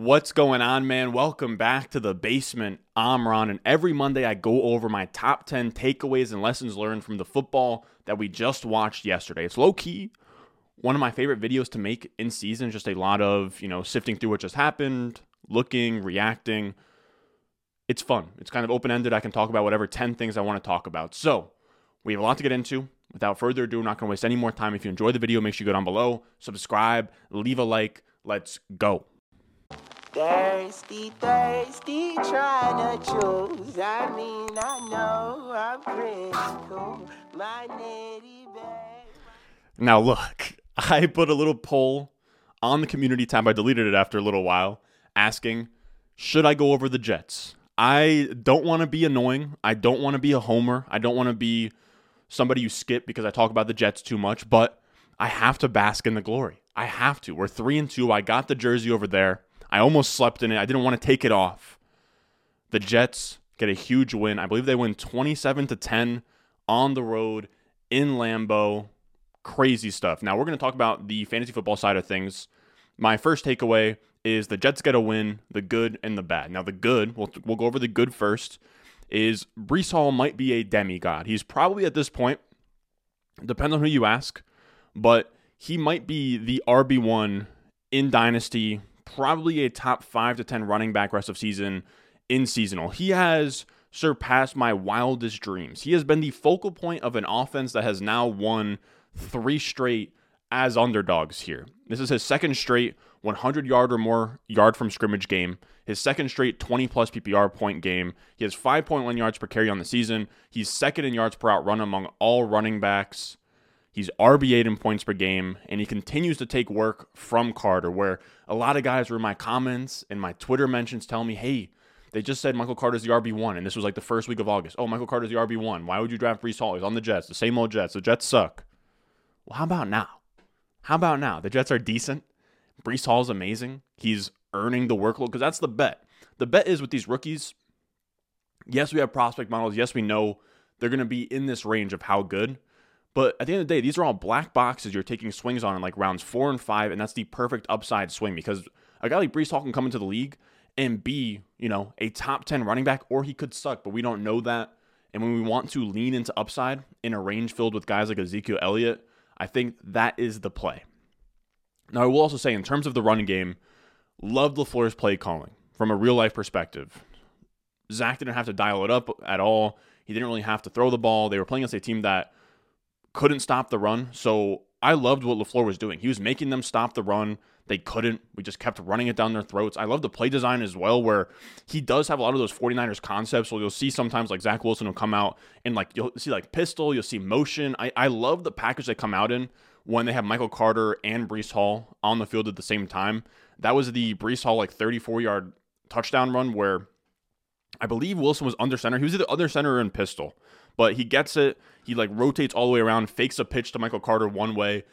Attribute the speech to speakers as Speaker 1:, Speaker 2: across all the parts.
Speaker 1: What's going on, man? Welcome back to the basement. I'm Ron, and every Monday I go over my top 10 takeaways and lessons learned from the football that we just watched yesterday. It's low key one of my favorite videos to make in season, just a lot of, you know, sifting through what just happened, looking, reacting. It's fun. It's kind of open ended. I can talk about whatever 10 things I want to talk about. So, we have a lot to get into. Without further ado, I'm not going to waste any more time. If you enjoyed the video, make sure you go down below, subscribe, leave a like. Let's go.
Speaker 2: Thirsty, thirsty, trying to choose. I mean, I know I'm critical. My nitty babe.
Speaker 1: Now, look, I put a little poll on the community tab. I deleted it after a little while, asking, should I go over the Jets? I don't want to be annoying. I don't want to be a homer. I don't want to be somebody you skip because I talk about the Jets too much, but I have to bask in the glory. I have to. We're three and two. I got the jersey over there. I almost slept in it. I didn't want to take it off. The Jets get a huge win. I believe they win 27 to 10 on the road in Lambeau. Crazy stuff. Now we're going to talk about the fantasy football side of things. My first takeaway is the Jets get a win, the good and the bad. Now the good, we'll we'll go over the good first. Is Breece Hall might be a demigod. He's probably at this point, depends on who you ask, but he might be the RB one in dynasty probably a top five to 10 running back rest of season in seasonal. He has surpassed my wildest dreams. He has been the focal point of an offense that has now won three straight as underdogs here. This is his second straight 100 yard or more yard from scrimmage game, his second straight 20 plus PPR point game. He has 5.1 yards per carry on the season. He's second in yards per route run among all running backs. He's RB8 in points per game, and he continues to take work from Carter, where a lot of guys were in my comments and my Twitter mentions telling me, hey, they just said Michael Carter's the RB1, and this was like the first week of August. Oh, Michael Carter's the RB1. Why would you draft Breece Hall? He's on the Jets, the same old Jets. The Jets suck. Well, how about now? How about now? The Jets are decent. Breece Hall's amazing. He's earning the workload because that's the bet. The bet is with these rookies, yes, we have prospect models. Yes, we know they're going to be in this range of how good. But at the end of the day, these are all black boxes you're taking swings on in like rounds four and five, and that's the perfect upside swing because a guy like Breece Hall can come into the league and be, you know, a top 10 running back, or he could suck, but we don't know that. And when we want to lean into upside in a range filled with guys like Ezekiel Elliott, I think that is the play. Now, I will also say, in terms of the running game, love LaFleur's play calling from a real life perspective. Zach didn't have to dial it up at all. He didn't really have to throw the ball. They were playing against a team that couldn't stop the run. So I loved what LaFleur was doing. He was making them stop the run. They couldn't. We just kept running it down their throats. I love the play design as well, where he does have a lot of those 49ers concepts. So you'll see sometimes like Zach Wilson will come out and like you'll see like pistol, you'll see motion. I, I love the package they come out in when they have Michael Carter and Breece Hall on the field at the same time. That was the Breece Hall like 34 yard touchdown run where I believe Wilson was under center. He was the under center in pistol. But he gets it. He like rotates all the way around, fakes a pitch to Michael Carter one way,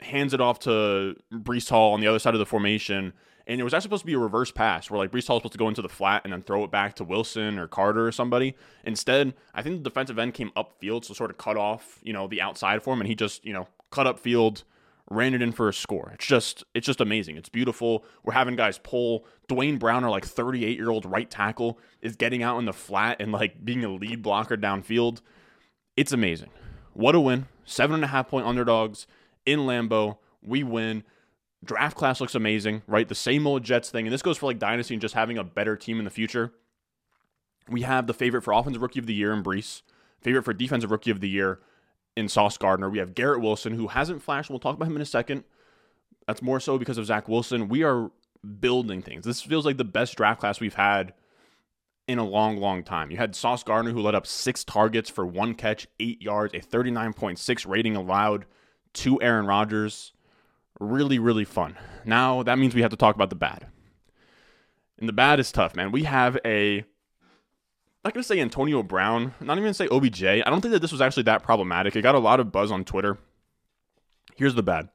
Speaker 1: hands it off to Breece Hall on the other side of the formation. And it was actually supposed to be a reverse pass where like Breece Hall was supposed to go into the flat and then throw it back to Wilson or Carter or somebody. Instead, I think the defensive end came upfield, so sort of cut off, you know, the outside for him, and he just, you know, cut up field, ran it in for a score. It's just it's just amazing. It's beautiful. We're having guys pull. Duane Brown, our like 38 year old right tackle, is getting out in the flat and like being a lead blocker downfield. It's amazing. What a win. Seven and a half point underdogs in Lambeau. We win. Draft class looks amazing, right? The same old Jets thing. And this goes for like Dynasty and just having a better team in the future. We have the favorite for Offensive Rookie of the Year in Breece, favorite for Defensive Rookie of the Year in Sauce Gardner. We have Garrett Wilson, who hasn't flashed. We'll talk about him in a second. That's more so because of Zach Wilson. We are building things. This feels like the best draft class we've had in a long, long time. You had Sauce Gardner, who led up six targets for one catch, eight yards, a 39.6 rating allowed to Aaron Rodgers. Really, really fun. Now, that means we have to talk about the bad. And the bad is tough, man. We have a not going to say Antonio Brown, not even say OBJ. I don't think that this was actually that problematic. It got a lot of buzz on Twitter. Here's the bad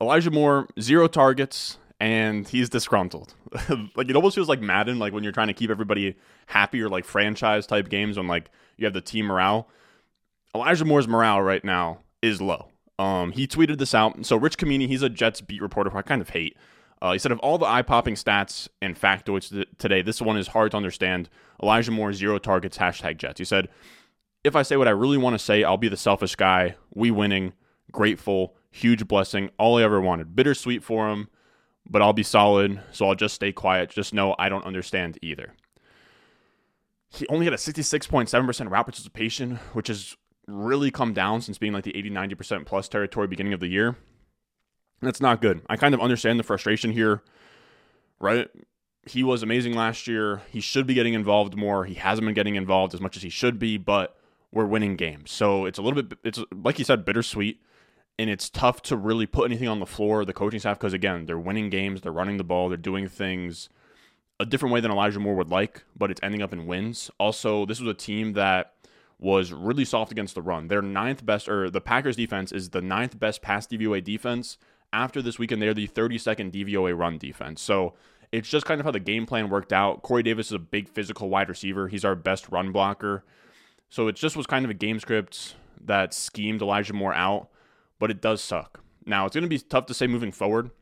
Speaker 1: Elijah Moore, zero targets, and he's disgruntled. like it almost feels like Madden, like when you're trying to keep everybody happy or like franchise type games when like you have the team morale. Elijah Moore's morale right now is low. Um, he tweeted this out. So Rich Cimini, he's a Jets beat reporter who I kind of hate. Uh, he said, of all the eye popping stats and factoids th- today, this one is hard to understand. Elijah Moore, zero targets, hashtag Jets. He said, if I say what I really want to say, I'll be the selfish guy. We winning, grateful, huge blessing, all I ever wanted. Bittersweet for him, but I'll be solid, so I'll just stay quiet. Just know I don't understand either. He only had a 66.7% route participation, which has really come down since being like the 80 90% plus territory beginning of the year. That's not good. I kind of understand the frustration here, right? He was amazing last year. He should be getting involved more. He hasn't been getting involved as much as he should be, but we're winning games. So it's a little bit, it's like you said, bittersweet. And it's tough to really put anything on the floor, the coaching staff, because again, they're winning games, they're running the ball, they're doing things a different way than Elijah Moore would like, but it's ending up in wins. Also, this was a team that was really soft against the run. Their ninth best, or the Packers defense is the ninth best pass DVOA defense after this weekend, they're the 32nd DVOA run defense. So it's just kind of how the game plan worked out. Corey Davis is a big physical wide receiver. He's our best run blocker. So it just was kind of a game script that schemed Elijah Moore out, but it does suck. Now, it's going to be tough to say moving forward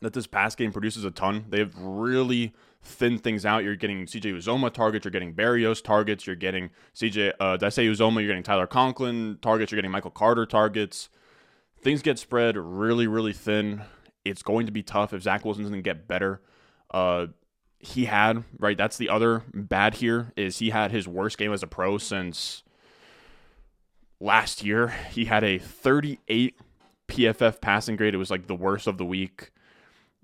Speaker 1: that this pass game produces a ton. They have really thinned things out. You're getting CJ Uzomah targets, you're getting Berrios targets, you're getting CJ, uh, did I say Uzomah? You're getting Tyler Conklin targets, you're getting Michael Carter targets things get spread really, really thin. It's going to be tough if Zach Wilson doesn't get better. Uh, he had right. That's the other bad here is he had his worst game as a pro since last year. He had a 38 PFF passing grade. It was like the worst of the week.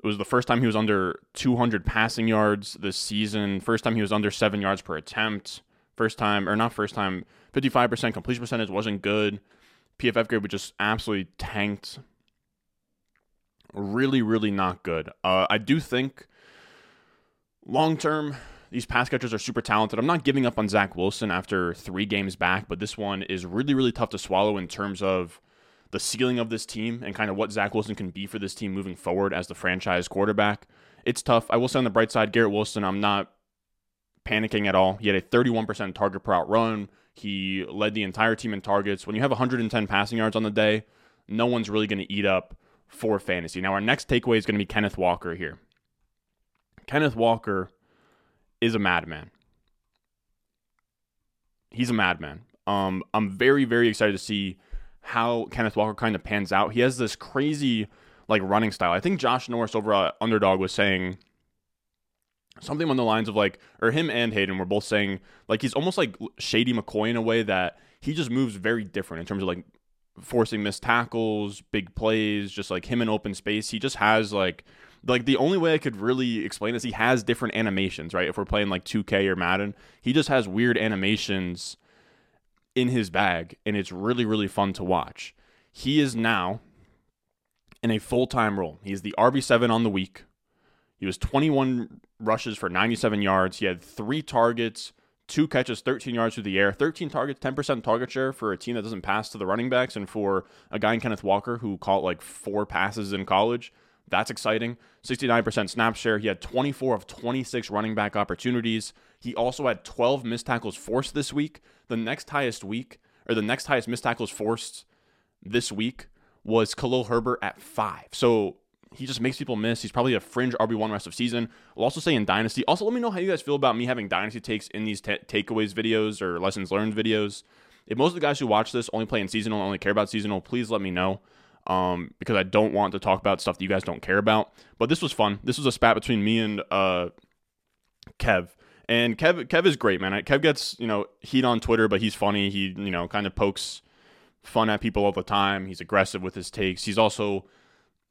Speaker 1: It was the first time he was under 200 passing yards this season. First time he was under seven yards per attempt. First time, or not first time, 55% completion percentage wasn't good. PFF grade was just absolutely tanked. Really, really not good. Uh, I do think long term, these pass catchers are super talented. I'm not giving up on Zach Wilson after three games back, but this one is really, really tough to swallow in terms of the ceiling of this team and kind of what Zach Wilson can be for this team moving forward as the franchise quarterback. It's tough. I will say on the bright side, Garrett Wilson, I'm not panicking at all. He had a 31% target per route run, he led the entire team in targets. When you have 110 passing yards on the day, no one's really going to eat up for fantasy. Now, our next takeaway is going to be Kenneth Walker here. Kenneth Walker is a madman. He's a madman. Um, I'm very, very excited to see how Kenneth Walker kind of pans out. He has this crazy like running style. I think Josh Norris over at Underdog was saying something on the lines of like, or him and Hayden were both saying like he's almost like Shady McCoy in a way that he just moves very different in terms of like forcing missed tackles, big plays, just like him in open space. He just has like like the only way I could really explain is he has different animations, right? If we're playing like 2K or Madden, he just has weird animations in his bag and it's really really fun to watch. He is now in a full-time role. He's the RB7 on the week he was 21 rushes for 97 yards. He had three targets, two catches, 13 yards through the air, 13 targets, 10% target share for a team that doesn't pass to the running backs, and for a guy in Kenneth Walker who caught like four passes in college. That's exciting. 69% snap share. He had 24 of 26 running back opportunities. He also had 12 missed tackles forced this week. The next highest week, or the next highest missed tackles forced this week was Khalil Herbert at five. So he just makes people miss. He's probably a fringe RB1 rest of season. I'll also say in Dynasty. Also, let me know how you guys feel about me having Dynasty takes in these t- takeaways videos or lessons learned videos. If most of the guys who watch this only play in seasonal, only care about seasonal, please let me know. Um, because I don't want to talk about stuff that you guys don't care about. But this was fun. This was a spat between me and uh, Kev. And Kev, Kev is great, man. Kev gets you know heat on Twitter, but he's funny. He you know kind of pokes fun at people all the time. He's aggressive with his takes. He's also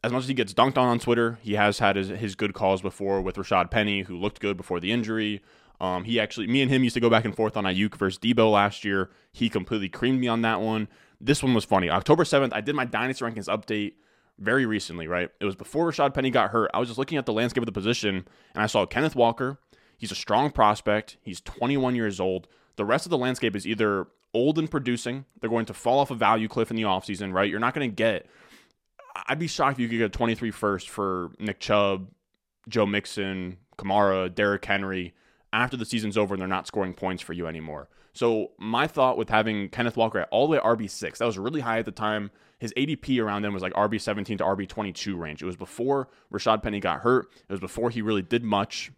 Speaker 1: as much as he gets dunked on on Twitter, he has had his, his good calls before with Rashad Penny, who looked good before the injury. Um, he actually, me and him used to go back and forth on Aiyuk versus Deebo last year. He completely creamed me on that one. This one was funny. October 7th, I did my Dynasty Rankings update very recently, right? It was before Rashad Penny got hurt. I was just looking at the landscape of the position, and I saw Kenneth Walker. He's a strong prospect. He's 21 years old. The rest of the landscape is either old and producing. They're going to fall off a value cliff in the offseason, right? You're not going to get I'd be shocked if you could get a 23 first for Nick Chubb, Joe Mixon, Kamara, Derrick Henry after the season's over and they're not scoring points for you anymore. So my thought with having Kenneth Walker at all the way at RB6, that was really high at the time. His ADP around then was like RB17 to RB22 range. It was before Rashad Penny got hurt. It was before he really did much.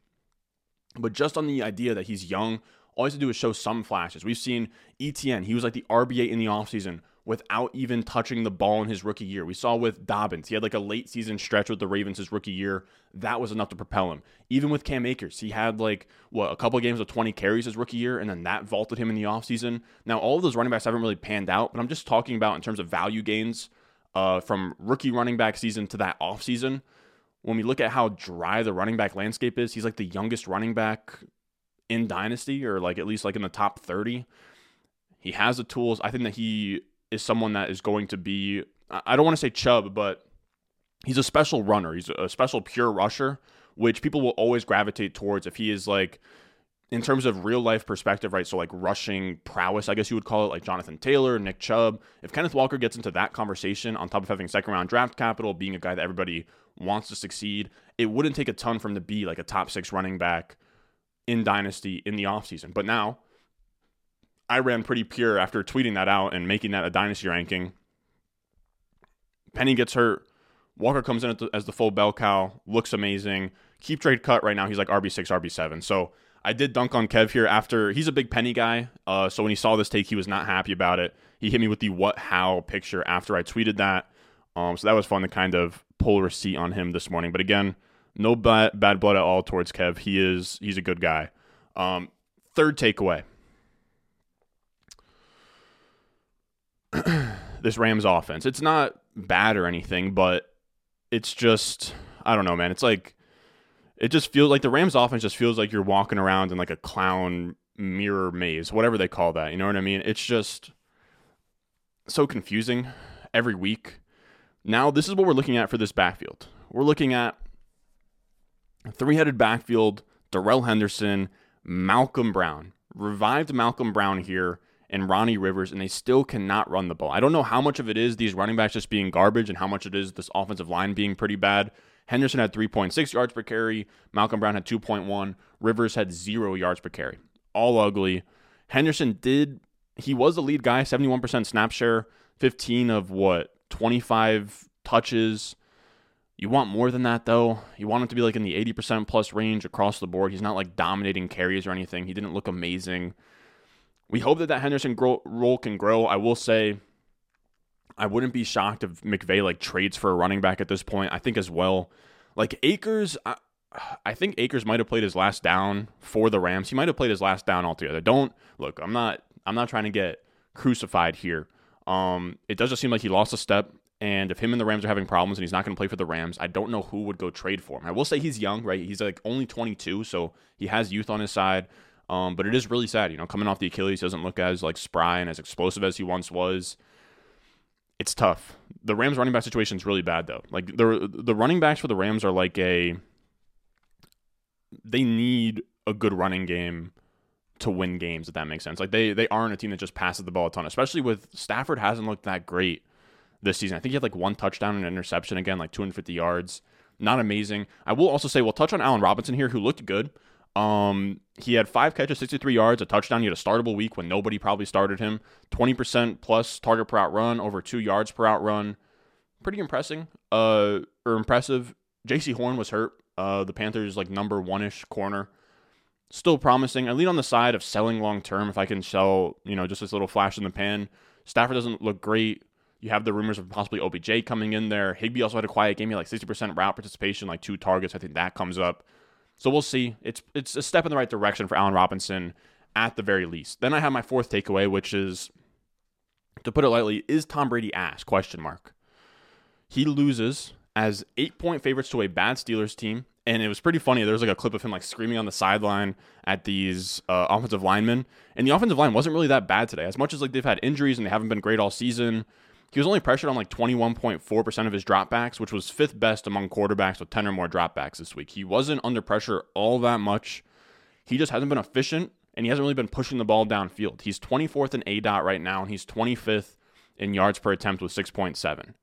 Speaker 1: But just on the idea that he's young, all he has to do is show some flashes. We've seen ETN, he was like the RB8 in the offseason without even touching the ball in his rookie year. We saw with Dobbins, he had like a late season stretch with the Ravens his rookie year. That was enough to propel him. Even with Cam Akers, he had like what a couple games of 20 carries his rookie year, and then that vaulted him in the offseason. Now, all of those running backs haven't really panned out, but I'm just talking about in terms of value gains uh, from rookie running back season to that offseason. When we look at how dry the running back landscape is, he's like the youngest running back in Dynasty, or like at least like in the top 30. He has the tools. I think that he is someone that is going to be, I don't want to say Chubb, but he's a special runner. He's a special pure rusher, which people will always gravitate towards if he is like, in terms of real life perspective, right? So, like rushing prowess, I guess you would call it, like Jonathan Taylor, Nick Chubb. If Kenneth Walker gets into that conversation, on top of having second round draft capital, being a guy that everybody wants to succeed, it wouldn't take a ton for him to be like a top six running back in Dynasty in the offseason. But now, I ran pretty pure after tweeting that out and making that a dynasty ranking. Penny gets hurt. Walker comes in as the full bell cow, looks amazing. KeepTradeCut right now. He's like RB6, RB7. So I did dunk on Kev here after he's a big Penny guy. Uh, so when he saw this take, he was not happy about it. He hit me with the what how picture after I tweeted that. Um, so that was fun to kind of pull a receipt on him this morning. But again, no bad, bad blood at all towards Kev. He is he's a good guy. Um, third takeaway. this Rams offense. It's not bad or anything, but it's just I don't know, man. It's like it just feels like the Rams offense just feels like you're walking around in like a clown mirror maze, whatever they call that. You know what I mean? It's just so confusing every week. Now, this is what we're looking at for this backfield. We're looking at three-headed backfield, Darrell Henderson, Malcolm Brown. Revived Malcolm Brown here and Ronnie Rivers, and they still cannot run the ball. I don't know how much of it is these running backs just being garbage and how much it is this offensive line being pretty bad. Henderson had 3.6 yards per carry. Malcolm Brown had 2.1. Rivers had zero yards per carry. All ugly. Henderson did, he was the lead guy, 71% snap share, 15 of what, 25 touches. You want more than that, though. You want him to be like in the 80% plus range across the board. He's not like dominating carries or anything. He didn't look amazing. We hope that that Henderson grow, role can grow. I will say, I wouldn't be shocked if McVay like trades for a running back at this point. I think as well, like Akers, I, I think Akers might have played his last down for the Rams. He might have played his last down altogether. Don't look. I'm not. I'm not trying to get crucified here. Um, it does just seem like he lost a step. And if him and the Rams are having problems and he's not going to play for the Rams, I don't know who would go trade for him. I will say he's young, right? He's like only 22, so he has youth on his side. Um, but it is really sad, you know, coming off the Achilles doesn't look as like spry and as explosive as he once was. It's tough. The Rams running back situation is really bad though. Like the the running backs for the Rams are like a they need a good running game to win games if that makes sense. Like they they aren't a team that just passes the ball a ton, especially with Stafford hasn't looked that great this season. I think he had like one touchdown and an interception again, like 250 yards. Not amazing. I will also say we'll touch on Allen Robinson here, who looked good. Um, he had five catches, 63 yards, a touchdown. He had a startable week when nobody probably started him. 20% plus target per route run, over two yards per route run. Pretty impressing. Uh, or impressive. Jaycee Horn was hurt. Uh, the Panthers like number one ish corner. Still promising. I lean on the side of selling long term if I can sell, you know, just this little flash in the pan. Stafford doesn't look great. You have the rumors of possibly OBJ coming in there. Higbee also had a quiet game. He had like 60% route participation, like two targets. I think that comes up. So we'll see. It's it's a step in the right direction for Allen Robinson at the very least. Then I have my fourth takeaway, which is to put it lightly, is Tom Brady ass? Question mark. He loses as eight point favorites to a bad Steelers team. And it was pretty funny. There was like a clip of him like screaming on the sideline at these uh, offensive linemen. And the offensive line wasn't really that bad today. As much as like they've had injuries and they haven't been great all season, he was only pressured on like 21.4% of his dropbacks, which was fifth best among quarterbacks with 10 or more dropbacks this week. He wasn't under pressure all that much. He just hasn't been efficient and he hasn't really been pushing the ball downfield. He's 24th in ADOT right now and he's 25th in yards per attempt with 6.7.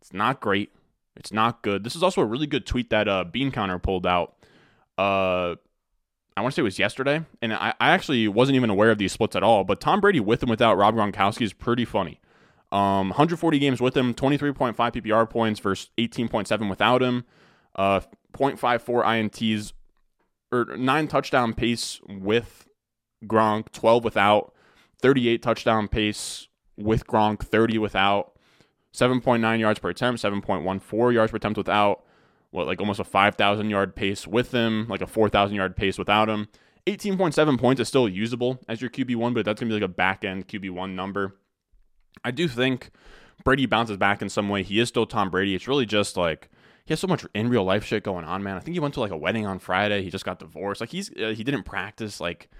Speaker 1: It's not great. It's not good. This is also a really good tweet that uh, Bean Counter pulled out. Uh, I want to say it was yesterday, and I, I actually wasn't even aware of these splits at all. But Tom Brady with and without Rob Gronkowski is pretty funny. Um, 140 games with him, 23.5 PPR points versus 18.7 without him. Uh, 0.54 INTs or nine touchdown pace with Gronk, 12 without, 38 touchdown pace with Gronk, 30 without, 7.9 yards per attempt, 7.14 yards per attempt without, what, like almost a 5,000 yard pace with him, like a 4,000 yard pace without him. 18.7 points is still usable as your QB1, but that's going to be like a back end QB1 number. I do think Brady bounces back in some way. He is still Tom Brady. It's really just like he has so much in real life shit going on, man. I think he went to like a wedding on Friday. He just got divorced. Like he's uh, he didn't practice. Like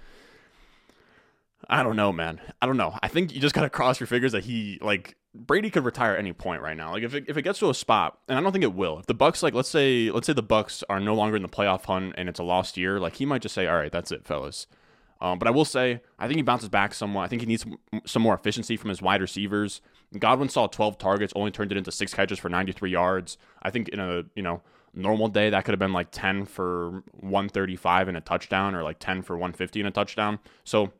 Speaker 1: I don't know, man. I don't know. I think you just gotta cross your fingers that he like Brady could retire at any point right now. Like if it, if it gets to a spot, and I don't think it will. If the Bucs like let's say let's say the Bucs are no longer in the playoff hunt and it's a lost year, like he might just say, "All right, that's it, fellas." Um, but I will say, I think he bounces back somewhat. I think he needs some more efficiency from his wide receivers. Godwin saw 12 targets, only turned it into six catches for 93 yards. I think in a you know normal day that could have been like 10 for 135 and a touchdown, or like 10 for 150 and a touchdown. So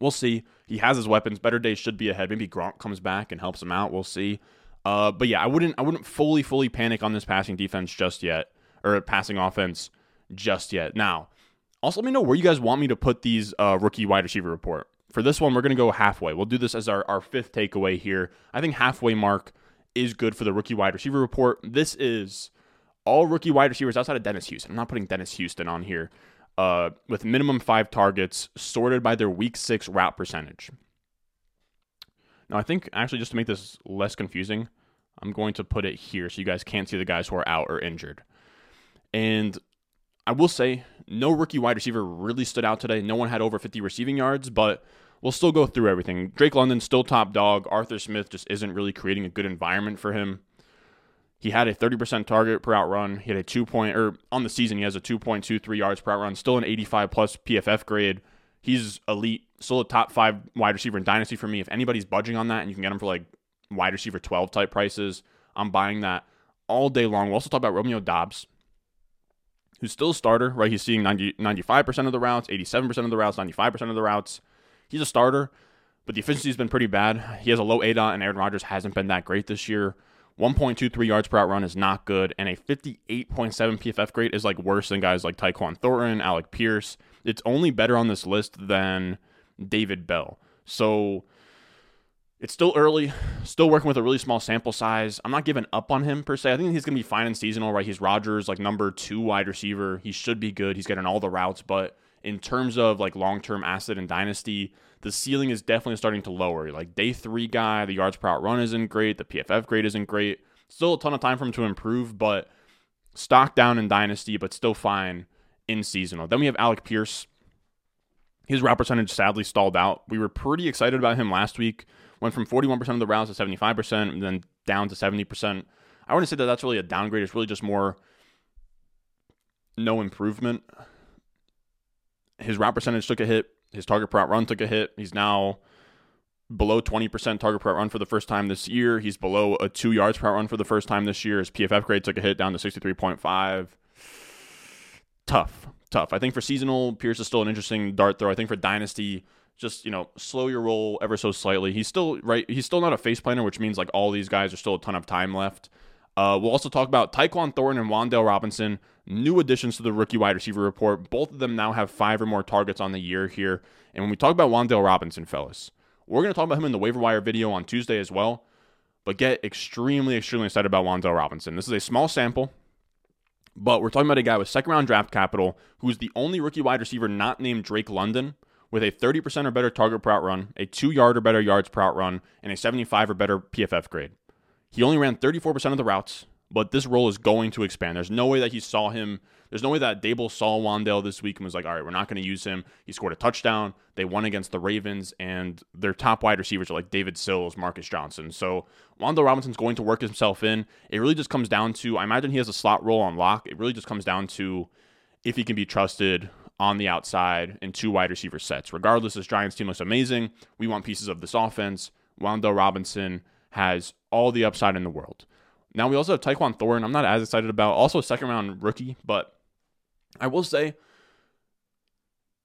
Speaker 1: we'll see. He has his weapons. Better days should be ahead. Maybe Gronk comes back and helps him out. We'll see. Uh, but yeah, I wouldn't I wouldn't fully fully panic on this passing defense just yet, or passing offense just yet. Now also, let me know where you guys want me to put these uh, rookie wide receiver report. For this one, we're going to go halfway. We'll do this as our, our fifth takeaway here. I think halfway mark is good for the rookie wide receiver report. This is all rookie wide receivers outside of Dennis Houston. I'm not putting Dennis Houston on here. Uh, with minimum five targets, sorted by their week six route percentage. Now, I think actually, just to make this less confusing, I'm going to put it here so you guys can't see the guys who are out or injured. And I will say, no rookie wide receiver really stood out today. No one had over 50 receiving yards, but we'll still go through everything. Drake London still top dog. Arthur Smith just isn't really creating a good environment for him. He had a 30% target per route run. He had a two point, or on the season, he has a 2.23 yards per route run. Still an 85 plus PFF grade. He's elite. Still a top five wide receiver in Dynasty for me. If anybody's budging on that and you can get him for like wide receiver 12 type prices, I'm buying that all day long. We'll also talk about Romeo Doubs who's still a starter, right? He's seeing 90, 95% of the routes, 87% of the routes, 95% of the routes. He's a starter, but the efficiency's been pretty bad. He has a low ADOT, and Aaron Rodgers hasn't been that great this year. 1.23 yards per route run is not good, and a 58.7 PFF grade is like worse than guys like Tyquan Thornton, Alec Pierce. It's only better on this list than David Bell. So it's still early, still working with a really small sample size. I'm not giving up on him per se. I think he's going to be fine in seasonal, right? He's Rodgers, like number two wide receiver. He should be good. He's getting all the routes, but in terms of like long term asset and dynasty, the ceiling is definitely starting to lower. Like day three guy, the yards per route run isn't great. The PFF grade isn't great. Still a ton of time for him to improve, but stock down in dynasty, but still fine in seasonal. Then we have Alec Pierce. His route percentage sadly stalled out. We were pretty excited about him last week went from 41% of the rounds to 75%, and then down to 70%. I wouldn't say that that's really a downgrade. It's really just more no improvement. His route percentage took a hit. His target per run took a hit. He's now below 20% target per run for the first time this year. He's below a two yards per run for the first time this year. His PFF grade took a hit down to 63.5. Tough, tough. I think for seasonal, Pierce is still an interesting dart throw. I think for dynasty, just you know slow your roll ever so slightly. He's still right. He's still not a face planner, which means like all these guys are still a ton of time left. Uh, we'll also talk about Tyquan Thornton and Wan'Dale Robinson, new additions to the rookie wide receiver report. Both of them now have five or more targets on the year here. And when we talk about Wan'Dale Robinson, fellas, we're going to talk about him in the waiver wire video on Tuesday as well. But get extremely, extremely excited about Wan'Dale Robinson. This is a small sample, but we're talking about a guy with second round draft capital who's the only rookie wide receiver not named Drake London with a 30% or better target per route run, a 2 yard or better yards per route run, and a 75 or better PFF grade. He only ran 34% of the routes, but this role is going to expand. There's no way that he saw him. There's no way that Daboll saw Wan'Dale this week and was like, all right, we're not going to use him. He scored a touchdown. They won against the Ravens, and their top wide receivers are like David Sills, Marcus Johnson. So Wan'Dale Robinson's going to work himself in. It really just comes down to, I imagine he has a slot role on lock. It really just comes down to if he can be trusted on the outside in two wide receiver sets. Regardless, this Giants team looks amazing. We want pieces of this offense. Wan'Dale Robinson has all the upside in the world. Now we also have Tyquan Thornton. I'm not as excited about. Also a second round rookie, but I will say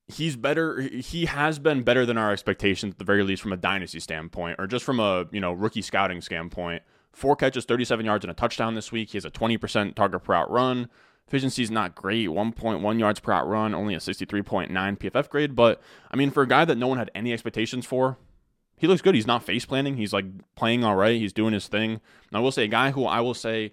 Speaker 1: he's better. He has been better than our expectations at the very least from a dynasty standpoint, or just from a you know rookie scouting standpoint. Four catches, 37 yards, and a touchdown this week. He has a 20% target per route run. Efficiency is not great, 1.1 yards per route run, only a 63.9 PFF grade. But I mean, for a guy that no one had any expectations for, he looks good. He's not face planting. He's like playing all right. He's doing his thing. And I will say, a guy who I will say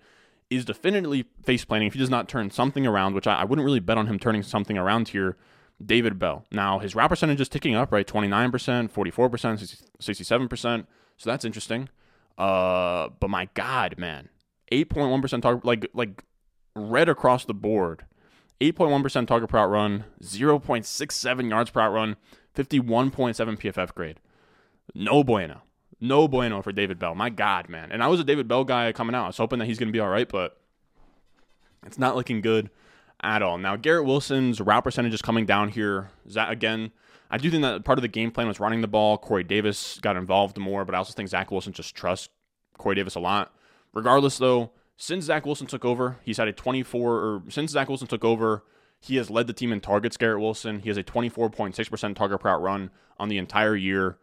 Speaker 1: is definitely face planting if he does not turn something around, which I, I wouldn't really bet on him turning something around here. David Bell. Now his route percentage is ticking up, right? 29%, 44%, 67%. So that's interesting. Uh, but my God, man, 8.1% target, like like red across the board. 8.1% target per route run, 0.67 yards per route run, 51.7 PFF grade. No bueno. No bueno for David Bell. My God, man. And I was a David Bell guy coming out. I was hoping that he's going to be all right, but it's not looking good at all. Now, Garrett Wilson's route percentage is coming down here. That, again, I do think that part of the game plan was running the ball. Corey Davis got involved more, but I also think Zach Wilson just trusts Corey Davis a lot. Regardless, though, since Zach Wilson took over, he's had a 24, or since Zach Wilson took over, he has led the team in targets, Garrett Wilson. He has a 24.6% target per route run on the entire year.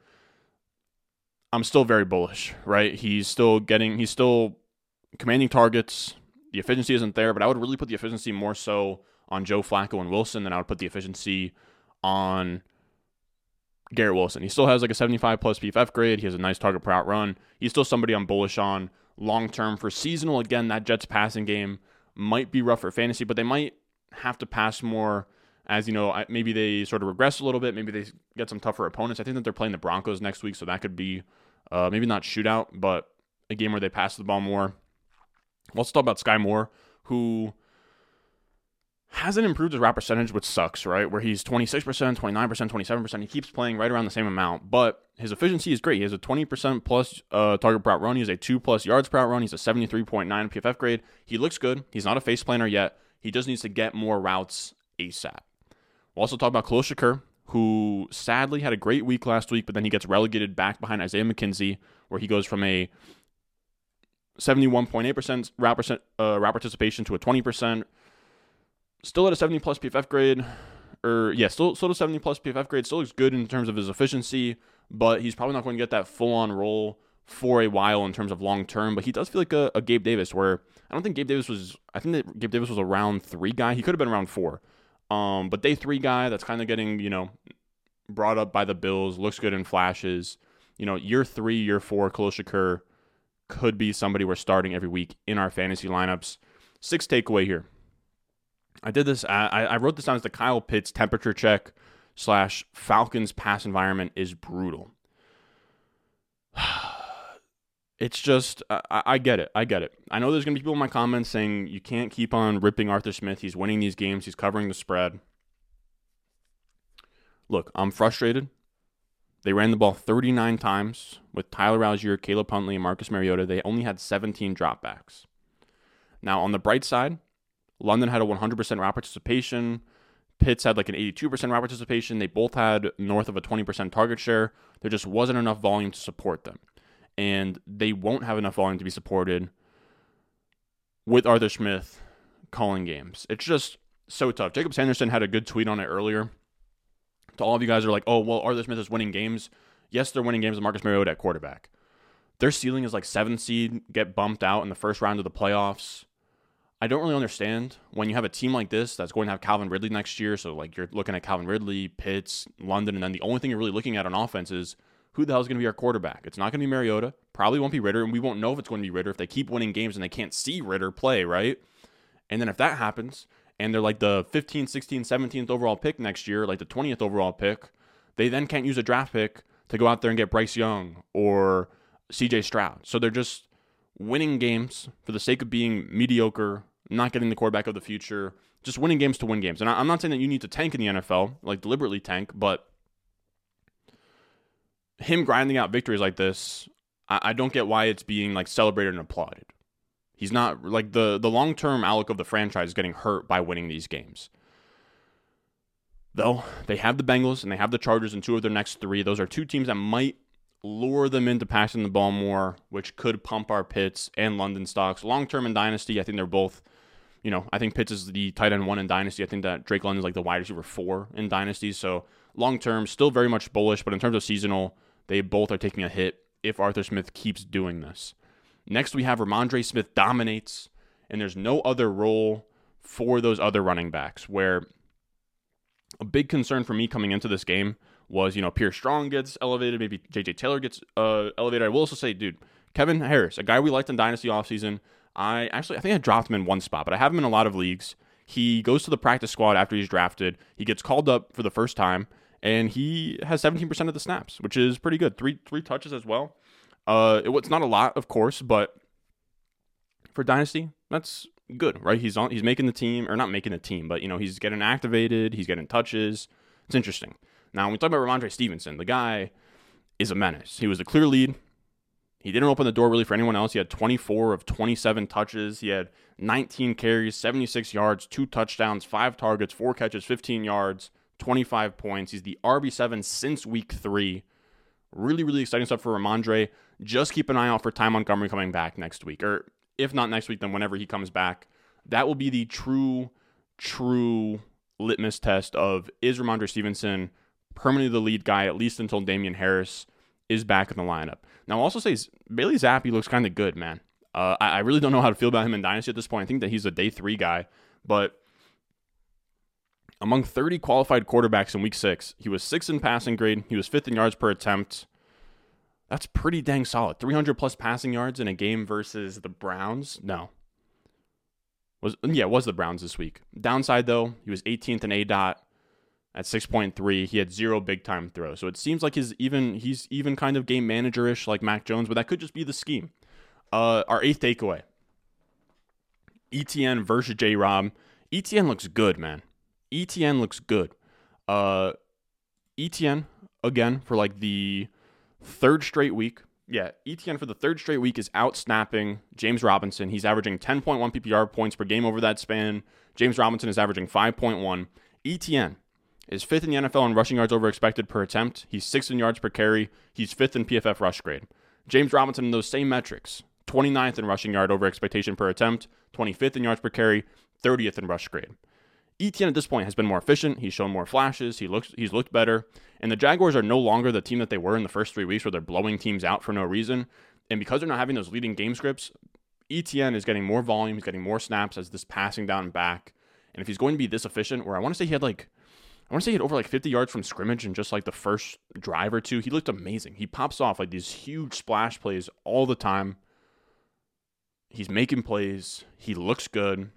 Speaker 1: I'm still very bullish, right? He's still getting, he's still commanding targets. The efficiency isn't there, but I would really put the efficiency more so on Joe Flacco and Wilson than I would put the efficiency on Garrett Wilson. He still has like a 75 plus PFF grade. He has a nice target per route run. He's still somebody I'm bullish on long term for seasonal. Again, that Jets passing game might be rough for fantasy, but they might have to pass more as you know, maybe they sort of regress a little bit. Maybe they get some tougher opponents. I think that they're playing the Broncos next week, so that could be uh, maybe not shootout, but a game where they pass the ball more. Let's talk about Skyy Moore, who hasn't improved his route percentage, which sucks, right? Where he's 26%, 29%, 27%. He keeps playing right around the same amount, but his efficiency is great. He has a 20% plus uh, target per run. He has a 2 plus yards per run. He's a 73.9 PFF grade. He looks good. He's not a face planner yet. He just needs to get more routes ASAP. We'll also talk about Shakir, who sadly had a great week last week, but then he gets relegated back behind Isaiah McKenzie, where he goes from a 71.8% route, percent, uh, route participation to a 20%. Still at a 70 plus PFF grade, or yeah, still still a 70 plus PFF grade. Still looks good in terms of his efficiency, but he's probably not going to get that full on role for a while in terms of long term. But he does feel like a, a Gabe Davis, where I don't think Gabe Davis was. I think that Gabe Davis was a round three guy. He could have been around four. Um, but day three guy that's kind of getting you know brought up by the Bills, looks good in flashes. You know, year three, year four, Khalil Shakir could be somebody we're starting every week in our fantasy lineups. Six takeaway here. I did this. I, I wrote this down as the Kyle Pitts temperature check slash Falcons pass environment is brutal. It's just, I, I, get it. I get it. I know there's going to be people in my comments saying you can't keep on ripping Arthur Smith. He's winning these games, he's covering the spread. Look, I'm frustrated. They ran the ball 39 times with Tyler Allgeier, Caleb Huntley, and Marcus Mariota. They only had 17 dropbacks. Now, on the bright side, London had a 100% route participation. Pitts had like an 82% route participation. They both had north of a 20% target share. There just wasn't enough volume to support them. And they won't have enough volume to be supported with Arthur Smith calling games. It's just so tough. Jacob Sanderson had a good tweet on it earlier to all of you guys are like, oh, well, Arthur Smith is winning games. Yes, they're winning games with Marcus Mariota at quarterback. Their ceiling is like seventh seed, get bumped out in the first round of the playoffs. I don't really understand when you have a team like this that's going to have Calvin Ridley next year. So, like, you're looking at Calvin Ridley, Pitts, London, and then the only thing you're really looking at on offense is who the hell is going to be our quarterback? It's not going to be Mariota. Probably won't be Ridder, and we won't know if it's going to be Ridder if they keep winning games and they can't see Ridder play, right? And then if that happens, and they're like the 15th, 16th, 17th overall pick next year, like the 20th overall pick, they then can't use a draft pick to go out there and get Bryce Young or CJ Stroud. So they're just winning games for the sake of being mediocre, not getting the quarterback of the future, just winning games to win games. And I'm not saying that you need to tank in the NFL, like deliberately tank, but him grinding out victories like this, I, don't get why it's being like celebrated and applauded. He's not like the the long term outlook of the franchise is getting hurt by winning these games. Though they have the Bengals and they have the Chargers in two of their next three. Those are two teams that might lure them into passing the ball more, which could pump our Pitts and London stocks. Long term in Dynasty, I think they're both, you know, I think Pitts is the tight end one in Dynasty. I think that Drake London is like the wide receiver four in Dynasty. So long term, still very much bullish, but in terms of seasonal, they both are taking a hit if Arthur Smith keeps doing this. Next, we have Rhamondre Smith dominates, and there's no other role for those other running backs. Where a big concern for me coming into this game was, you know, Pierre Strong gets elevated, maybe JJ Taylor gets uh, elevated. I will also say, dude, Kevin Harris, a guy we liked in Dynasty offseason, I actually I think I dropped him in one spot, but I have him in a lot of leagues. He goes to the practice squad after he's drafted. He gets called up for the first time, and he has 17% of the snaps, which is pretty good. Three three touches as well. Uh, it, it's not a lot, of course, but for dynasty, that's good, right? He's on. He's making the team, or not making the team, but you know he's getting activated. He's getting touches. It's interesting. Now, when we talk about Rhamondre Stevenson, the guy is a menace. He was the clear lead he didn't open the door really for anyone else. He had 24 of 27 touches. He had 19 carries, 76 yards, two touchdowns, five targets, four catches, 15 yards, 25 points. He's the RB7 since week three. Really, really exciting stuff for Rhamondre. Just keep an eye out for Ty Montgomery coming back next week, or if not next week, then whenever he comes back. That will be the true, true litmus test of is Rhamondre Stevenson permanently the lead guy, at least until Damien Harris is back in the lineup. Now, I'll also say Bailey Zappe looks kind of good, man. Uh, I, I, really don't know how to feel about him in Dynasty at this point. I think that he's a day three guy, but among 30 qualified quarterbacks in week six, he was sixth in passing grade. He was fifth in yards per attempt. That's pretty dang solid. 300 plus passing yards in a game versus the Browns? No. Was yeah, was the Browns this week. Downside though, he was 18th in ADOT at 6.3. He had zero big time throws. So it seems like his even he's even kind of game manager-ish like Mac Jones, but that could just be the scheme. Uh, our eighth takeaway. ETN versus J Rob. ETN looks good, man. ETN looks good. Uh ETN again for like the third straight week. Yeah, ETN for the third straight week is out snapping James Robinson. He's averaging 10.1 PPR points per game over that span. James Robinson is averaging 5.1. ETN is fifth in the NFL in rushing yards over expected per attempt. He's sixth in yards per carry. He's fifth in PFF rush grade. James Robinson in those same metrics 29th in rushing yard over expectation per attempt, 25th in yards per carry, 30th in rush grade. ETN at this point has been more efficient. He's shown more flashes. He looks he's looked better. And the Jaguars are no longer the team that they were in the first three weeks where they're blowing teams out for no reason. And because they're not having those leading game scripts, ETN is getting more volume, he's getting more snaps as this passing down and back. And if he's going to be this efficient, where I want to say he had like I want to say he had over like 50 yards from scrimmage in just like the first drive or two. He looked amazing. He pops off like these huge splash plays all the time. He's making plays. He looks good.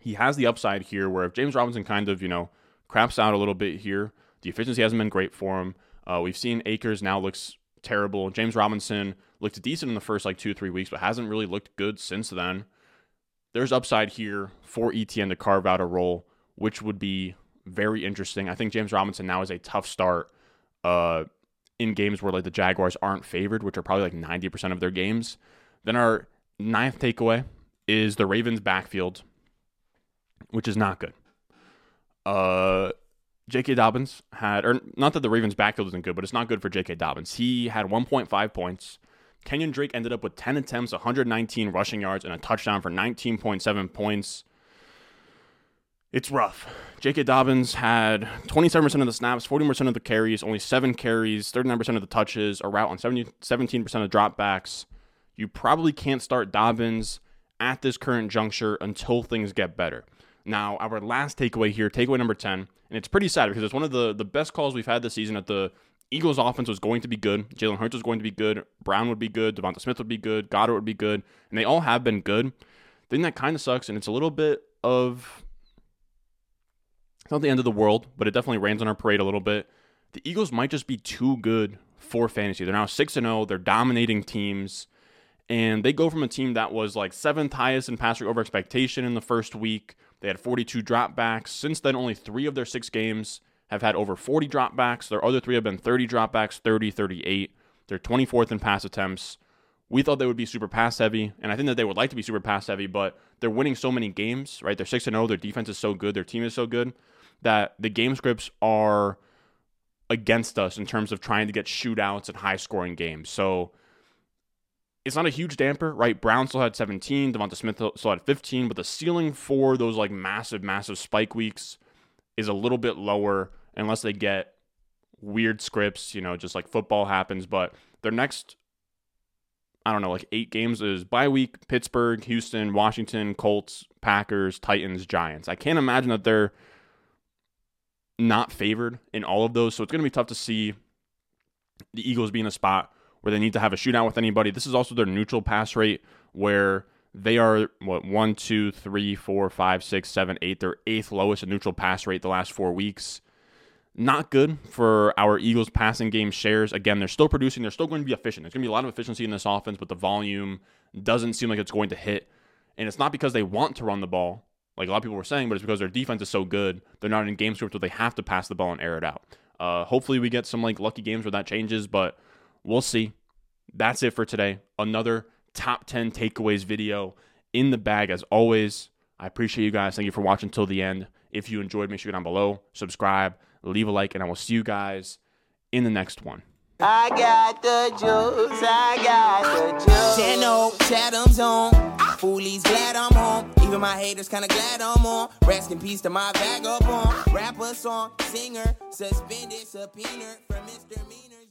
Speaker 1: He has the upside here where if James Robinson kind of, you know, craps out a little bit here, the efficiency hasn't been great for him. Uh, we've seen Akers now looks terrible. James Robinson looked decent in the first like two three weeks, but hasn't really looked good since then. There's upside here for ETN to carve out a role, which would be very interesting. I think James Robinson now is a tough start uh, in games where like the Jaguars aren't favored, which are probably like 90% of their games. Then our ninth takeaway is the Ravens backfield, which is not good. Uh, J.K. Dobbins had, or not that the Ravens backfield isn't good, but it's not good for J.K. Dobbins. He had 1.5 points. Kenyon Drake ended up with 10 attempts, 119 rushing yards, and a touchdown for 19.7 points it's rough. J.K. Dobbins had 27% of the snaps, 40% of the carries, only seven carries, 39% of the touches, a route on 70, 17% of dropbacks. You probably can't start Dobbins at this current juncture until things get better. Now, our last takeaway here, takeaway number 10, and it's pretty sad because it's one of the, the best calls we've had this season that the Eagles offense was going to be good. Jalen Hurts was going to be good. Brown would be good. Devonta Smith would be good. Goedert would be good. And they all have been good. The thing that kind of sucks, and it's a little bit of it's not the end of the world, but it definitely rains on our parade a little bit. The Eagles might just be too good for fantasy. They're now 6 0. They're dominating teams. And they go from a team that was like seventh highest in passer over expectation in the first week. They had 42 dropbacks. Since then, only three of their six games have had over 40 dropbacks. Their other three have been 30 dropbacks, 30, 38. They're 24th in pass attempts. We thought they would be super pass heavy, and I think that they would like to be super pass heavy, but they're winning so many games, right? They're 6 0. Their defense is so good. Their team is so good that the game scripts are against us in terms of trying to get shootouts and high scoring games. So it's not a huge damper, right? Brown still had 17, Devonta Smith still had 15, but the ceiling for those like massive, massive spike weeks is a little bit lower unless they get weird scripts, you know, just like football happens. But their next, I don't know, like eight games is bye week Pittsburgh, Houston, Washington, Colts, Packers, Titans, Giants. I can't imagine that they're not favored in all of those. So it's going to be tough to see the Eagles be in a spot where they need to have a shootout with anybody. This is also their neutral pass rate, where they are what one, two, three, four, five, six, seven, eight. Their eighth lowest in neutral pass rate the last four weeks. Not good for our Eagles passing game shares. Again, they're still producing. They're still going to be efficient. There's going to be a lot of efficiency in this offense, but the volume doesn't seem like it's going to hit. And it's not because they want to run the ball, like a lot of people were saying, but it's because their defense is so good. They're not in game script where they have to pass the ball and air it out. Uh, hopefully, we get some like lucky games where that changes, but we'll see. That's it for today. Another top 10 takeaways video in the bag as always. I appreciate you guys. Thank you for watching till the end. If you enjoyed, make sure you go down below, subscribe, leave a like, and I will see you guys in the next one.
Speaker 2: I got the juice, I got the juice.
Speaker 3: Channel, Chatham's on. Foolies glad I'm home. Even my haters kinda glad I'm on. Rest in peace to my vagabond. Rapper, song, singer, suspended, subpoena from Mr. Meaner.